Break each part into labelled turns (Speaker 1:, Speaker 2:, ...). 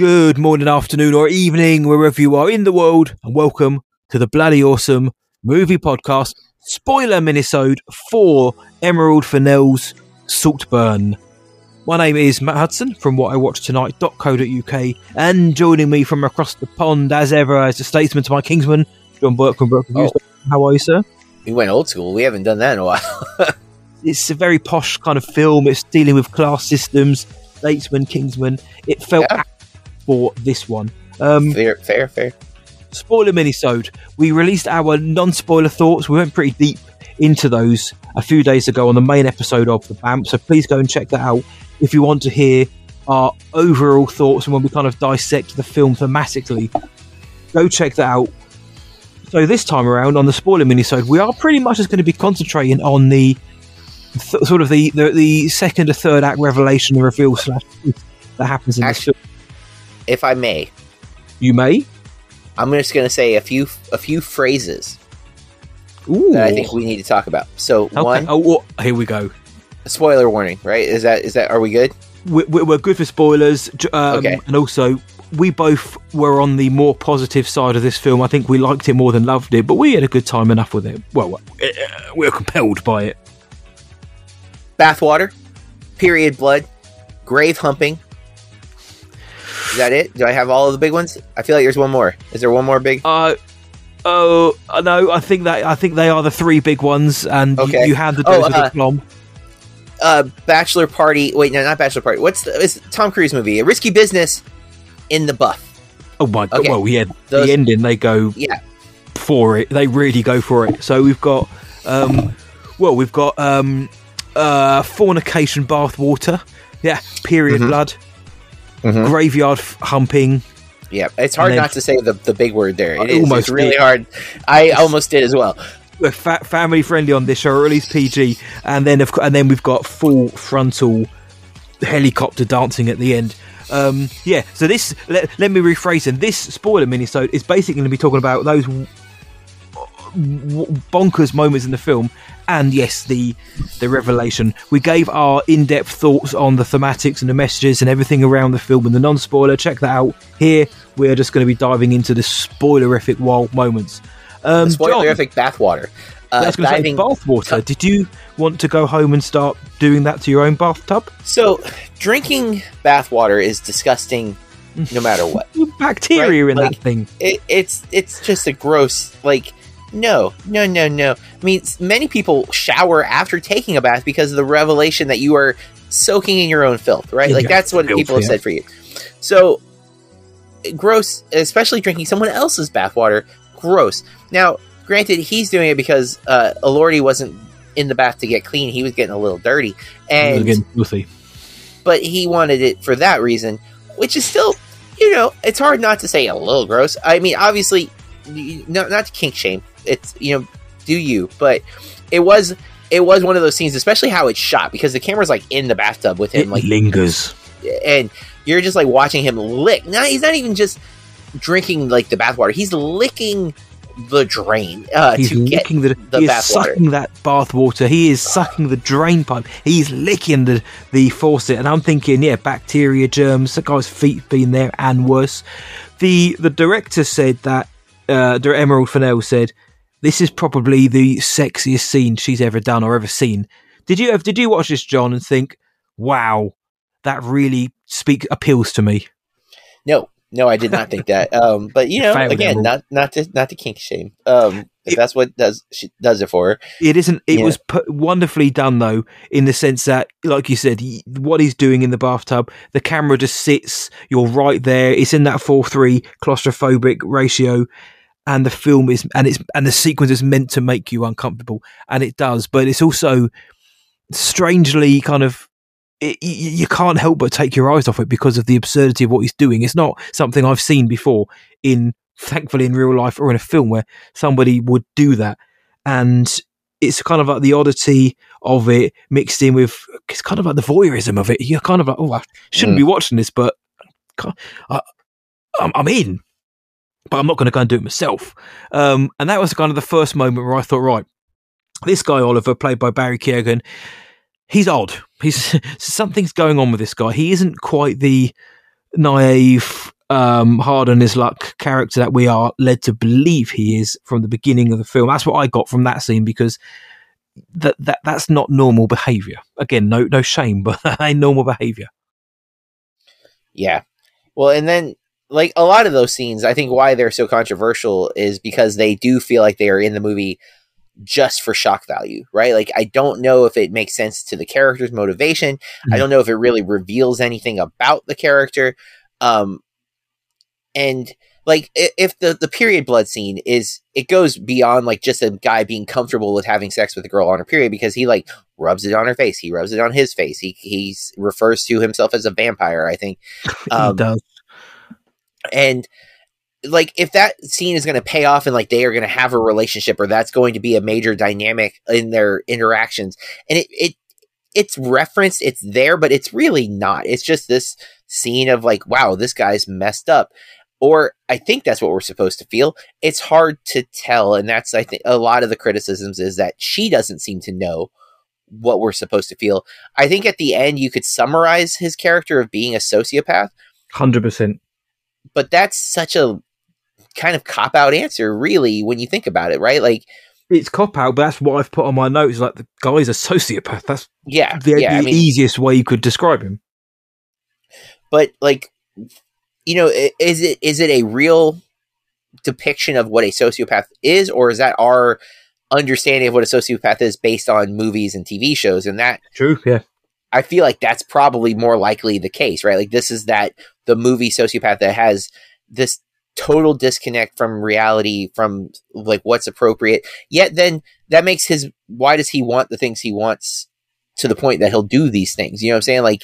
Speaker 1: Good morning, afternoon, or evening, wherever you are in the world, and welcome to the bloody awesome movie podcast spoiler minisode for Emerald Fennell's Saltburn. My name is Matt Hudson from What I Watch whatIwatchtonight.co.uk, and joining me from across the pond, as ever, as the statesman to my kingsman, Jon Burke from Burke Reviews. Oh. How are you, sir?
Speaker 2: We went old school. We haven't done that in a while.
Speaker 1: It's a very posh kind of film. It's dealing with class systems, statesman, kingsman. It felt
Speaker 2: Yeah.
Speaker 1: For this one. Um,
Speaker 2: fair, fair, fair.
Speaker 1: spoiler minisode. We released our non-spoiler thoughts. We went pretty deep into those a few days ago on the main episode of the BAMP. So please go and check that out if you want to hear our overall thoughts and when we kind of dissect the film thematically. Go check that out. So this time around on the spoiler minisode, we are pretty much just going to be concentrating on the th- sort of the, the the second or third act revelation and reveal slash that happens in this film.
Speaker 2: If I may,
Speaker 1: You may.
Speaker 2: I'm just going to say a few a few phrases
Speaker 1: Ooh.
Speaker 2: that I think we need to talk about. So
Speaker 1: Okay.
Speaker 2: one,
Speaker 1: Oh, here we go.
Speaker 2: spoiler warning, right? Is that is that are we good?
Speaker 1: we're, we're we're good for spoilers, um,
Speaker 2: Okay.
Speaker 1: and also we both were on the more positive side of this film. I think we liked it more than loved it, but we had a good time enough with it. Well, uh, we were compelled by it.
Speaker 2: Bathwater, period blood, grave humping. Is that it? Do I have all of the big ones? I feel like there's one more. Is there one more big?
Speaker 1: Uh, oh uh, no, I think that I think they are the three big ones, and you-
Speaker 2: Okay.
Speaker 1: you, handed
Speaker 2: Oh,
Speaker 1: those with
Speaker 2: uh,
Speaker 1: aplomb.
Speaker 2: Uh, bachelor party. Wait, no, not bachelor party. What's the it's Tom Cruise movie? A risky business in the buff.
Speaker 1: Oh my god!
Speaker 2: okay.
Speaker 1: Well, yeah,
Speaker 2: Those-
Speaker 1: the ending they go
Speaker 2: Yeah.
Speaker 1: for it. They really go for it. So we've got, um, well, we've got um, uh, fornication bathwater. Yeah, period
Speaker 2: Mhm.
Speaker 1: blood.
Speaker 2: Mhm.
Speaker 1: Graveyard f- humping.
Speaker 2: Yeah, it's hard not to say the, the big word there. It is.
Speaker 1: almost
Speaker 2: it's really
Speaker 1: did.
Speaker 2: hard. I almost did as well.
Speaker 1: We're fa- family friendly on this show, or at least PG. And then, of, and then we've got full frontal helicopter dancing at the end. Um, yeah. So this, let, let me rephrase And This spoiler minisode is basically going to be talking about those bonkers moments in the film, and yes, the the revelation. We gave our in depth thoughts on the thematics and the messages and everything around the film and the non spoiler. Check that out. Here, we are just going to be diving into the spoilerific wild moments. Um,
Speaker 2: The
Speaker 1: Jon,
Speaker 2: spoilerific bathwater. Uh,
Speaker 1: was going to say bathwater. Did you want to go home and start doing that to your own bathtub?
Speaker 2: So, drinking bathwater is disgusting no matter what.
Speaker 1: Bacteria
Speaker 2: Right,
Speaker 1: in
Speaker 2: like-
Speaker 1: that thing.
Speaker 2: It, it's it's just a gross like. No, no, no, no. I mean, many people shower after taking a bath because of the revelation that you are soaking in your own filth, right? Like that's what people have
Speaker 1: yeah.
Speaker 2: said for you. So gross, especially drinking someone else's bathwater. Gross. Now, granted, he's doing it because uh, Elordi wasn't in the bath to get clean; he was getting a little dirty, and
Speaker 1: filthy.
Speaker 2: but he wanted it for that reason, which is still, you know, it's hard not to say a little gross. I mean, obviously, not not to kink shame. It's you know, do you? But it was it was one of those scenes, especially how it's shot because the camera's like in the bathtub with
Speaker 1: It
Speaker 2: him, like,
Speaker 1: lingers.
Speaker 2: and you're just like watching him lick. Now he's not even just drinking like the bathwater; he's licking the drain uh,
Speaker 1: He's
Speaker 2: to get
Speaker 1: licking the,
Speaker 2: the
Speaker 1: he is sucking that bath water. He is sucking the drain pipe. He's licking the, the faucet. And I'm thinking, yeah, bacteria, germs, the guy's feet being there and worse. The the director said that uh Emerald Fennell said this is probably the sexiest scene she's ever done or ever seen. Did you did you watch this, Jon, and think, wow, that really speak appeals to me?
Speaker 2: No, no, I did not think that. Um, but you know, again, not not to not to kink shame. Um, if
Speaker 1: It-
Speaker 2: that's what does she does it for her.
Speaker 1: It isn't. It
Speaker 2: Yeah.
Speaker 1: was pu- wonderfully done, though, in the sense that, like you said, what he's doing in the bathtub, the camera just sits. You're right there. It's in that four three claustrophobic ratio, and the film is and it's and the sequence is meant to make you uncomfortable, and it does. But it's also strangely kind of. It, you, can't help but take your eyes off it because of the absurdity of what he's doing. It's not something I've seen before in, thankfully, in real life or in a film where somebody would do that and it's kind of like the oddity of it mixed in with it's kind of like the voyeurism of it. You're kind of like, oh, I shouldn't
Speaker 2: Mm.
Speaker 1: be watching this, but I, I'm, I'm in. But I'm not going to go and do it myself. Um, and that was kind of the first moment where I thought, right, this guy Oliver, played by Barry Keoghan, he's odd. he's something's going on with this guy. He isn't quite the naive, um, hard on his luck character that we are led to believe he is from the beginning of the film. That's what I got from that scene because that that that's not normal behavior. Again, no no shame, but a normal behavior.
Speaker 2: Yeah. Well, and then like a lot of those scenes, I think why they're so controversial is because they do feel like they are in the movie just for shock value, right? Like I don't know if it makes sense to the character's motivation. Mm-hmm. I don't know if it really reveals anything about the character. Um and like if the the period blood scene is it goes beyond like just a guy being comfortable with having sex with a girl on her period because he like rubs it on her face he rubs it on his face he he refers to himself as a vampire i think
Speaker 1: um, he does
Speaker 2: and like if that scene is going to pay off and like they are going to have a relationship or that's going to be a major dynamic in their interactions and it it it's referenced it's there but it's really not it's just this scene of like wow this guy's messed up or I think that's what we're supposed to feel. It's hard to tell, and that's I think a lot of the criticisms is that she doesn't seem to know what we're supposed to feel. I think at the end you could summarize his character of being a sociopath.
Speaker 1: Hundred percent.
Speaker 2: But that's such a kind of cop out answer, really, when you think about it, right? Like
Speaker 1: it's cop out, but that's what I've put on my notes. Like the guy's a sociopath. That's
Speaker 2: yeah,
Speaker 1: the,
Speaker 2: yeah,
Speaker 1: the
Speaker 2: I mean,
Speaker 1: easiest way you could describe him.
Speaker 2: But like you know, is it is it a real depiction of what a sociopath is, or is that our understanding of what a sociopath is based on movies and TV shows? And that
Speaker 1: true, yeah.
Speaker 2: I feel like that's probably more likely the case, right? Like this is that the movie sociopath that has this total disconnect from reality, from like what's appropriate. Yet then that makes his why does he want the things he wants to the point that he'll do these things? You know what I'm saying? Like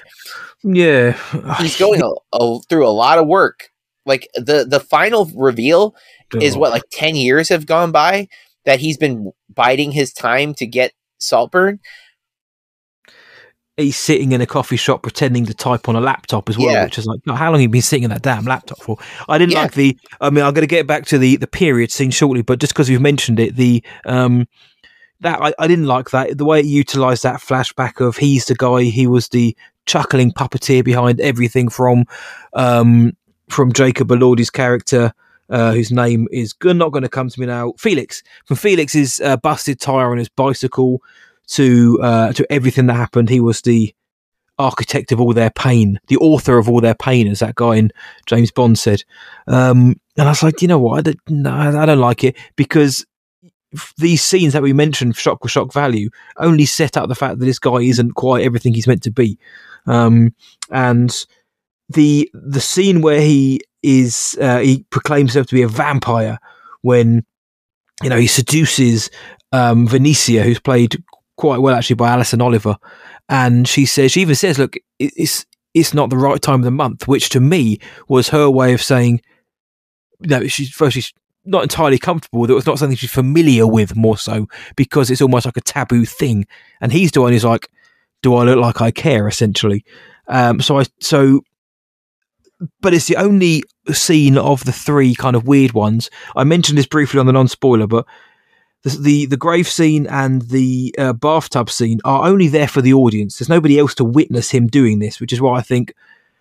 Speaker 1: yeah,
Speaker 2: he's going a, a, through a lot of work. Like the the final reveal oh. is what like ten years have gone by that he's been biding his time to get Saltburn.
Speaker 1: He's sitting in a coffee shop pretending to type on a laptop as well, yeah. which is like, how long have you been sitting in that damn laptop for? I didn't yeah. like the. I mean, I'm going to get back to the the period scene shortly, but just because you've mentioned it, the um that I, I didn't like that the way it utilized that flashback of he's the guy he was the chuckling puppeteer behind everything from um, from Jacob Elordi's character, uh, whose name is not going to come to me now. Felix from Felix's uh, busted tire on his bicycle to uh, to everything that happened. He was the architect of all their pain, the author of all their pain, as that guy in James Bond said. Um, and I was like, you know what? I don't, no, I don't like it because these scenes that we mentioned, shock for shock value, only set up the fact that this guy isn't quite everything he's meant to be. Um, and the the scene where he is uh, he proclaims himself to be a vampire when you know he seduces um, Venetia, who's played quite well actually by Alison Oliver, and she says she even says, "Look, it's it's not the right time of the month," which to me was her way of saying, "No, she's first she's not entirely comfortable with it. It's not something she's familiar with more so because it's almost like a taboo thing." And he's the one who's like, do I look like I care? Essentially, um, so I so, but it's the only scene of the three kind of weird ones. I mentioned this briefly on the non-spoiler, but the the, grave scene and the uh, bathtub scene are only there for the audience. There's nobody else to witness him doing this, which is why I think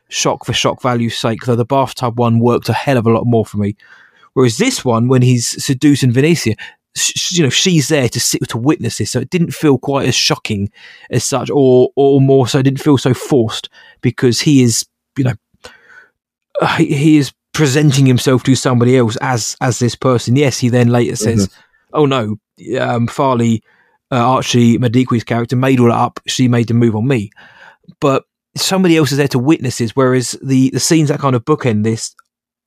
Speaker 1: shock for shock value's sake, though the bathtub one worked a hell of a lot more for me. Whereas this one, when he's seducing Venetia, you know she's there to sit to witness this so it didn't feel quite as shocking as such or or more so it didn't feel so forced because he is you know uh, he is presenting himself to somebody else as as this person yes he then later says mm-hmm. Oh no um, Farleigh uh, Archie Madekwe's character made all that up she made the move on me but somebody else is there to witness this whereas the the scenes that kind of bookend this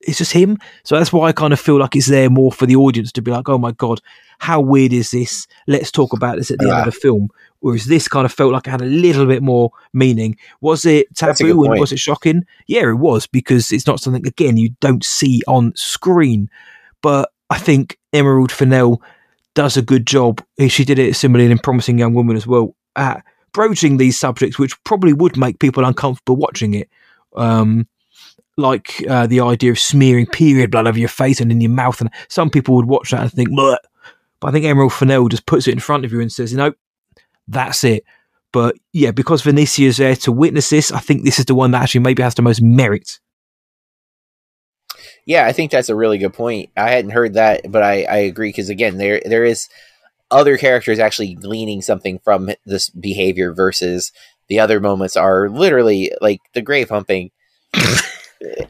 Speaker 1: it's just him. So that's why I kind of feel like it's there more for the audience to be like, oh my God, how weird is this? Let's talk about this at the end of the film. Whereas this kind of felt like it had a little bit more meaning. Was it taboo and was it shocking? Yeah, it was because it's not something, again, you don't see on screen. But I think Emerald Fennell does a good job. She did it similarly in Promising Young Woman as well at broaching these subjects, which probably would make people uncomfortable watching it. Um, like uh, the idea of smearing period blood over your face and in your mouth. And some people would watch that and think, Bleh. but I think Emerald Fennell just puts it in front of you and says, you know, that's it. But yeah, because Venetia's there to witness this, I think this is the one that actually maybe has the most merit.
Speaker 2: Yeah, I think that's a really good point. I hadn't heard that, but I, I agree because again, there there is other characters actually gleaning something from this behavior versus the other moments are literally like the grave humping.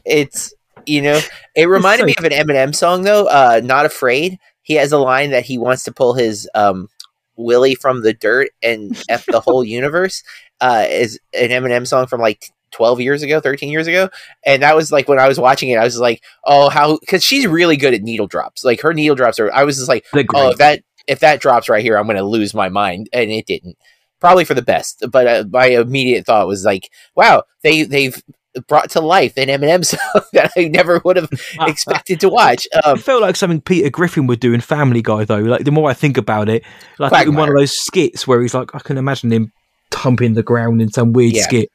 Speaker 2: it's you know, it reminded me of an Eminem song though. Uh, Not afraid. He has a line that he wants to pull his um Willie from the dirt and f the whole universe. Uh, is an Eminem song from like 12 years ago, 13 years ago. And that was like when I was watching it, I was like, oh, how, because she's really good at needle drops. Like her needle drops are, I was just like, oh, if that, if that drops right here, I'm going to lose my mind. And it didn't. Probably for the best. But uh, my immediate thought was like, wow, they, they've, brought to life an Eminem song that I never would have expected to watch.
Speaker 1: Um, it felt like something Peter Griffin would do in Family Guy, though. Like the more I think about it, like in one of those skits where he's like, I can imagine him humping the ground in some weird yeah. skit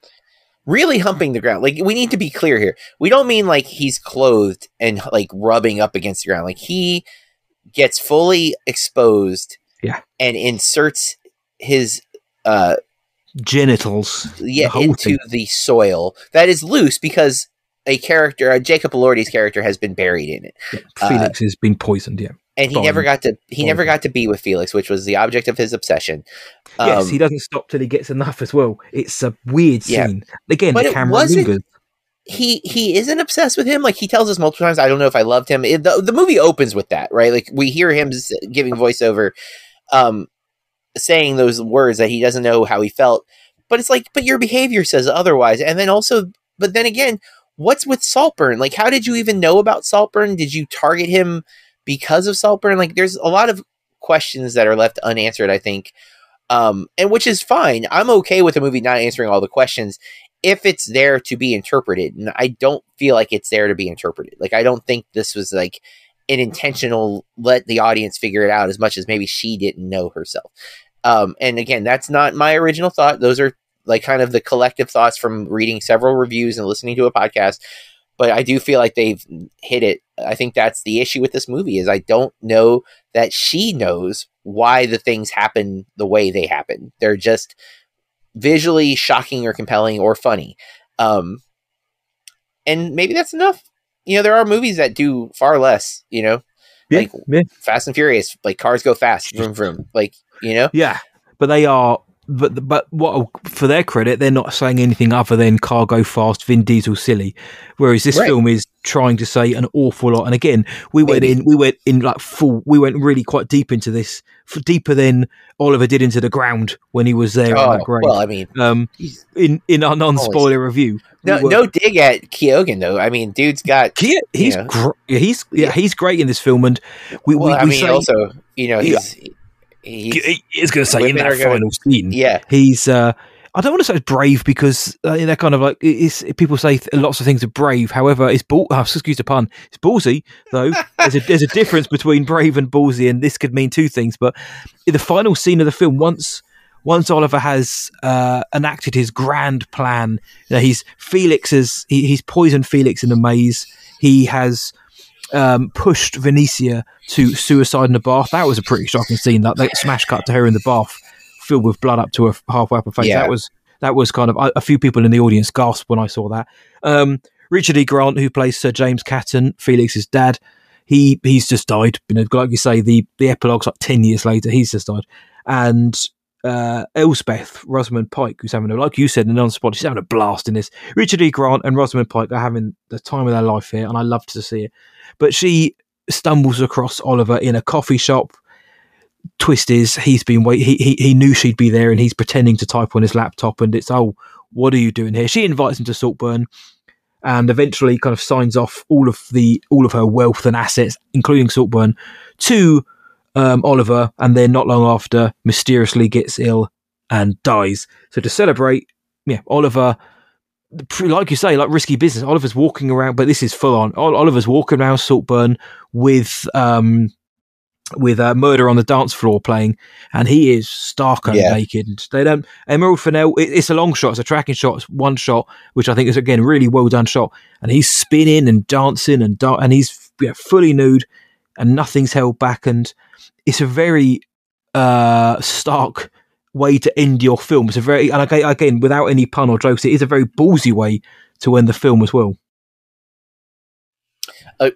Speaker 2: really humping the ground. Like we need to be clear here. We don't mean like he's clothed and like rubbing up against the ground. Like he gets fully exposed.
Speaker 1: Yeah.
Speaker 2: And inserts his uh
Speaker 1: genitals
Speaker 2: yeah the into thing. the soil that is loose because a character, uh, Jacob Elordi's character, has been buried in it.
Speaker 1: Yeah, Felix uh, has been poisoned. Yeah,
Speaker 2: and he never got to he never got to be with Felix, which was the object of his obsession.
Speaker 1: Um, yes, he doesn't stop till he gets enough as well. It's a weird scene. Yeah. Again, but the camera lingers.
Speaker 2: He he isn't obsessed with him. Like he tells us multiple times, I don't know if I loved him. It, the, the movie opens with that, right? Like we hear him giving voiceover, um, saying those words that he doesn't know how he felt. But it's like, but your behavior says otherwise. And then also, but then again, what's with Saltburn? Like, how did you even know about Saltburn? Did you target him? Because of Saltburn. Like there's a lot of questions that are left unanswered, I think. Um, and which is fine. I'm okay with a movie not answering all the questions if it's there to be interpreted. And I don't feel like it's there to be interpreted. Like I don't think this was like an intentional let the audience figure it out as much as maybe she didn't know herself. Um, and again, that's not my original thought. Those are like kind of the collective thoughts from reading several reviews and listening to a podcast but I do feel like they've hit it. I think that's the issue with this movie is I don't know that she knows why the things happen the way they happen. They're just visually shocking or compelling or funny. Um, and maybe that's enough. You know, there are movies that do far less, you know, yeah, like yeah. Fast and Furious, like cars go fast, vroom vroom, like, you know?
Speaker 1: Yeah. But they are but but what for their credit, they're not saying anything other than cargo fast, Vin Diesel silly. Whereas this right. film is trying to say an awful lot. And again, we Maybe. went in, we went in like full, we went really quite deep into this, deeper than Oliver did into the ground when he was there. Oh,
Speaker 2: well, I mean,
Speaker 1: um, in in our non-spoiler review.
Speaker 2: No, we no dig at Keoghan though. I mean, dude's got
Speaker 1: Ke- he's gr- he's yeah, he's great in this film, and we,
Speaker 2: well,
Speaker 1: we,
Speaker 2: I mean, say, also you know he's. Yeah
Speaker 1: he's, he's going to say in that final going, scene,
Speaker 2: yeah,
Speaker 1: he's. Uh, I don't want to say brave because uh, they're kind of like it's, people say th- lots of things are brave. However, it's ball. Oh, excuse the pun. It's ballsy though. there's a there's a difference between brave and ballsy, and this could mean two things. But in the final scene of the film, once once Oliver has uh, enacted his grand plan, you know, he's Felix has he, he's poisoned Felix in the maze. He has um, pushed Venetia to suicide in the bath. That was a pretty shocking scene. That, that smash cut to her in the bath, filled with blood up to her halfway up her face. Yeah. That was that was kind of a, a, few people in the audience gasped when I saw that. Um, Richard E. Grant, who plays Sir James Catton, Felix's dad, he he's just died. You know, like you say, the the epilogue's like ten years later. He's just died, and uh, Elspeth Rosamund Pike, who's having a, like you said, an on spot, she's having a blast in this. Richard E. Grant and Rosamund Pike are having the time of their life here, and I love to see it. But she stumbles across Oliver in a coffee shop. Twist is he's been wait he, he he knew she'd be there and he's pretending to type on his laptop and it's oh what are you doing here? She invites him to Saltburn and eventually kind of signs off all of the all of her wealth and assets, including Saltburn, to um, Oliver, and then not long after, mysteriously gets ill and dies. So to celebrate, yeah, Oliver, like you say, like risky business. Oliver's walking around, but this is full on. Oliver's walking around Saltburn with um, with uh, Murder on the Dance Floor playing, and he is stark and yeah. naked. They don't. Emerald Fennell. It, it's a long shot. It's a tracking shot. It's one shot, which I think is again really well done shot. And he's spinning and dancing and da- and he's yeah, fully nude, and nothing's held back. And it's a very uh, stark way to end your film. It's a very, and again, without any pun or jokes, it is a very ballsy way to end the film as well.
Speaker 2: Uh,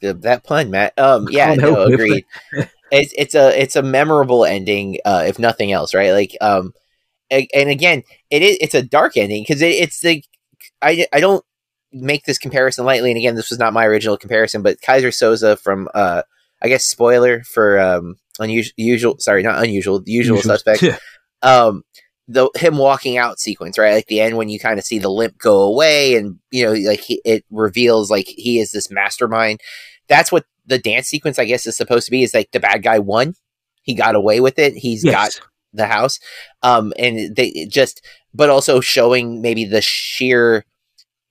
Speaker 2: that pun, Matt. Um, yeah, no, agreed. it's it's a it's a memorable ending, uh, if nothing else, right? Like, um, and again, it is it's a dark ending because it, it's the I I don't make this comparison lightly, and again, this was not my original comparison, but Keyser Söze from uh, I guess spoiler for um unusual sorry not unusual the usual, usual. suspect yeah. um the him walking out sequence right like the end when you kind of see the limp go away and you know like he, it reveals like he is this mastermind that's what the dance sequence i guess is supposed to be is like the bad guy won he got away with it He's yes. got the house um and they just but also showing maybe the sheer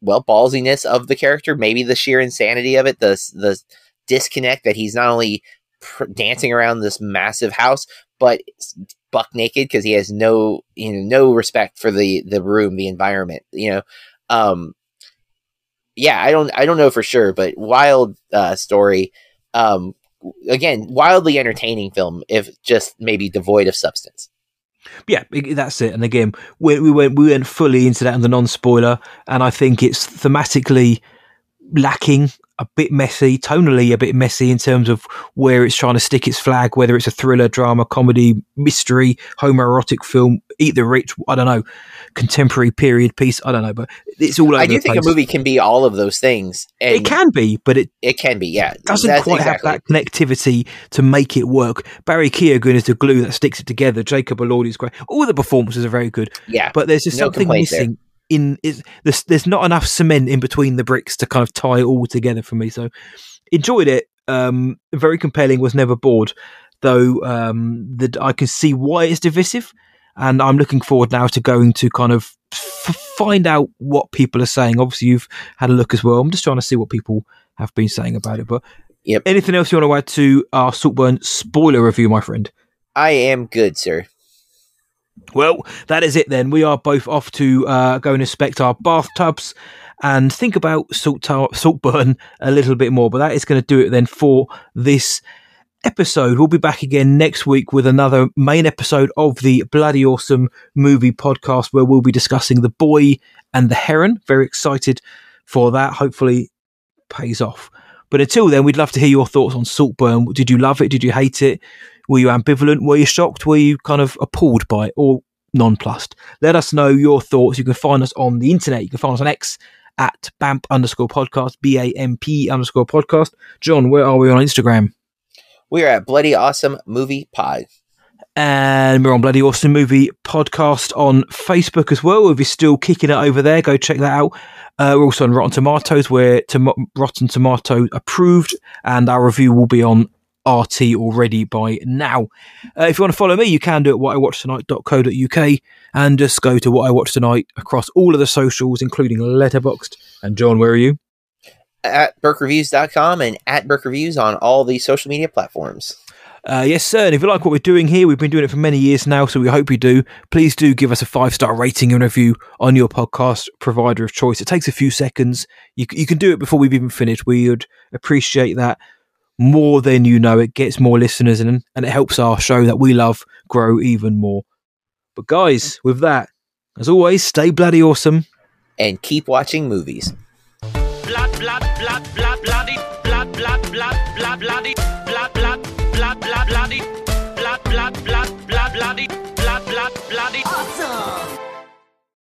Speaker 2: well ballsiness of the character maybe the sheer insanity of it the the disconnect that he's not only pr- dancing around this massive house, but buck naked because he has no you know no respect for the the room, the environment. You know, um, yeah, I don't I don't know for sure, but wild uh, story. Um, again, wildly entertaining film, if just maybe devoid of substance.
Speaker 1: Yeah, that's it. And again, we, we went we went fully into that in the non spoiler, and I think it's thematically lacking a bit messy, tonally a bit messy in terms of where it's trying to stick its flag, whether it's a thriller, drama, comedy, mystery, homoerotic film, eat the rich, I don't know, contemporary period piece, I don't know, but it's all I
Speaker 2: do think
Speaker 1: place.
Speaker 2: a movie can be all of those things.
Speaker 1: It can be, but it
Speaker 2: it can be, yeah.
Speaker 1: Doesn't That's quite exactly. have that connectivity to make it work. Barry Keoghan is the glue that sticks it together. Jacob Elordi is great. All the performances are very good.
Speaker 2: Yeah.
Speaker 1: But there's just no something missing. There in is there's there's not enough cement in between the bricks to kind of tie it all together for me. So enjoyed it. Um, very compelling. Was never bored, though. Um, that I can see why it's divisive, and I'm looking forward now to going to kind of f- find out what people are saying. Obviously, you've had a look as well. I'm just trying to see what people have been saying about it. But
Speaker 2: yep.
Speaker 1: anything else you want to add to our Saltburn spoiler review, my friend?
Speaker 2: I am good, sir.
Speaker 1: Well, that is it then. We are both off to uh, go and inspect our bathtubs and think about salt Saltburn a little bit more. But that is going to do it then for this episode. We'll be back again next week with another main episode of the Bloody Awesome Movie Podcast where we'll be discussing The Boy and the Heron. Very excited for that. Hopefully, pays off. But until then, we'd love to hear your thoughts on Saltburn. Did you love it? Did you hate it? Were you ambivalent? Were you shocked? Were you kind of appalled by it or nonplussed? Let us know your thoughts. You can find us on the internet. You can find us on X at BAMP underscore podcast, B A M P underscore podcast. Jon, where are we on Instagram?
Speaker 2: We are at Bloody Awesome Movie Pod.
Speaker 1: And we're on Bloody Awesome Movie Podcast on Facebook as well. If you're still kicking it over there, go check that out. Uh, we're also on Rotten Tomatoes. We're tom- Rotten Tomato approved, and our review will be on RT already by now. Uh, if you want to follow me, you can do it at whatiwatchtonight.co.uk and just go to what I watch tonight across all of the socials, including Letterboxd. And Jon, where are you?
Speaker 2: At burkreviews.com and at burkreviews on all the social media platforms.
Speaker 1: Uh, yes, sir. And if you like what we're doing here, we've been doing it for many years now, so we hope you do. Please do give us a five star rating and review on your podcast provider of choice. It takes a few seconds. You, you can do it before we've even finished. We would appreciate that more than you know. It gets more listeners and, and it helps our show that we love grow even more. But guys, with that, as always, stay bloody awesome
Speaker 2: and keep watching movies. Blood, blood, blood, blood, bloody, blood, blood, blood, blood, bloody, blood, blood, blood, blood, bloody,